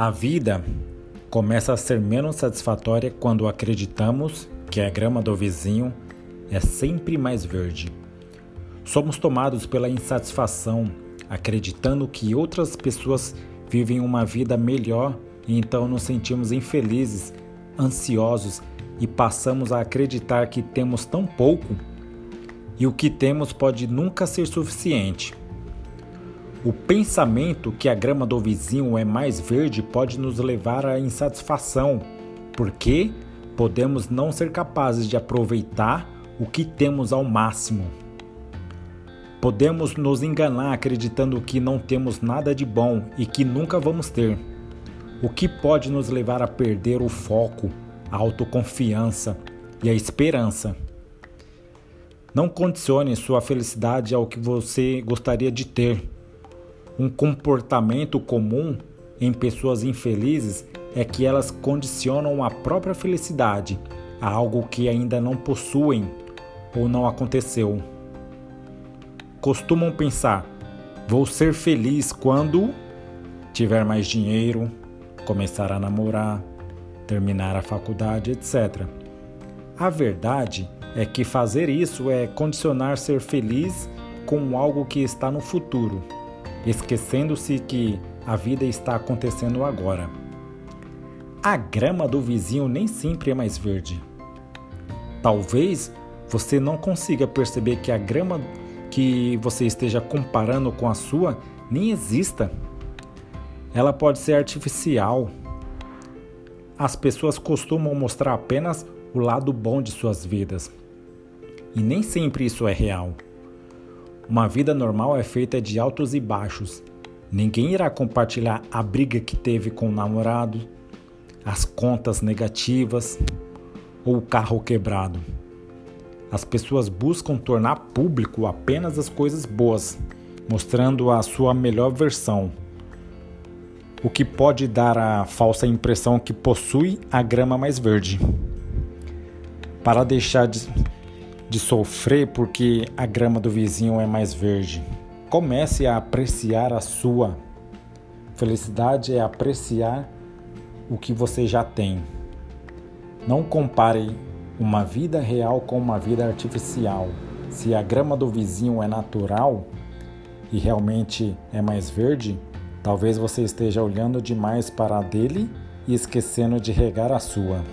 A vida começa a ser menos satisfatória quando acreditamos que a grama do vizinho é sempre mais verde. Somos tomados pela insatisfação, acreditando que outras pessoas vivem uma vida melhor e então nos sentimos infelizes, ansiosos e passamos a acreditar que temos tão pouco e o que temos pode nunca ser suficiente. O pensamento que a grama do vizinho é mais verde pode nos levar à insatisfação, porque podemos não ser capazes de aproveitar o que temos ao máximo. Podemos nos enganar acreditando que não temos nada de bom e que nunca vamos ter, o que pode nos levar a perder o foco, a autoconfiança e a esperança. Não condicione sua felicidade ao que você gostaria de ter um comportamento comum em pessoas infelizes é que elas condicionam a própria felicidade a algo que ainda não possuem ou não aconteceu. Costumam pensar: vou ser feliz quando tiver mais dinheiro, começar a namorar, terminar a faculdade, etc. A verdade é que fazer isso é condicionar ser feliz com algo que está no futuro esquecendo-se que a vida está acontecendo agora. A grama do vizinho nem sempre é mais verde. Talvez você não consiga perceber que a grama que você esteja comparando com a sua nem exista. Ela pode ser artificial. As pessoas costumam mostrar apenas o lado bom de suas vidas. E nem sempre isso é real. Uma vida normal é feita de altos e baixos. Ninguém irá compartilhar a briga que teve com o namorado, as contas negativas ou o carro quebrado. As pessoas buscam tornar público apenas as coisas boas, mostrando a sua melhor versão, o que pode dar a falsa impressão que possui a grama mais verde. Para deixar de de sofrer porque a grama do vizinho é mais verde. Comece a apreciar a sua. Felicidade é apreciar o que você já tem. Não compare uma vida real com uma vida artificial. Se a grama do vizinho é natural e realmente é mais verde, talvez você esteja olhando demais para a dele e esquecendo de regar a sua.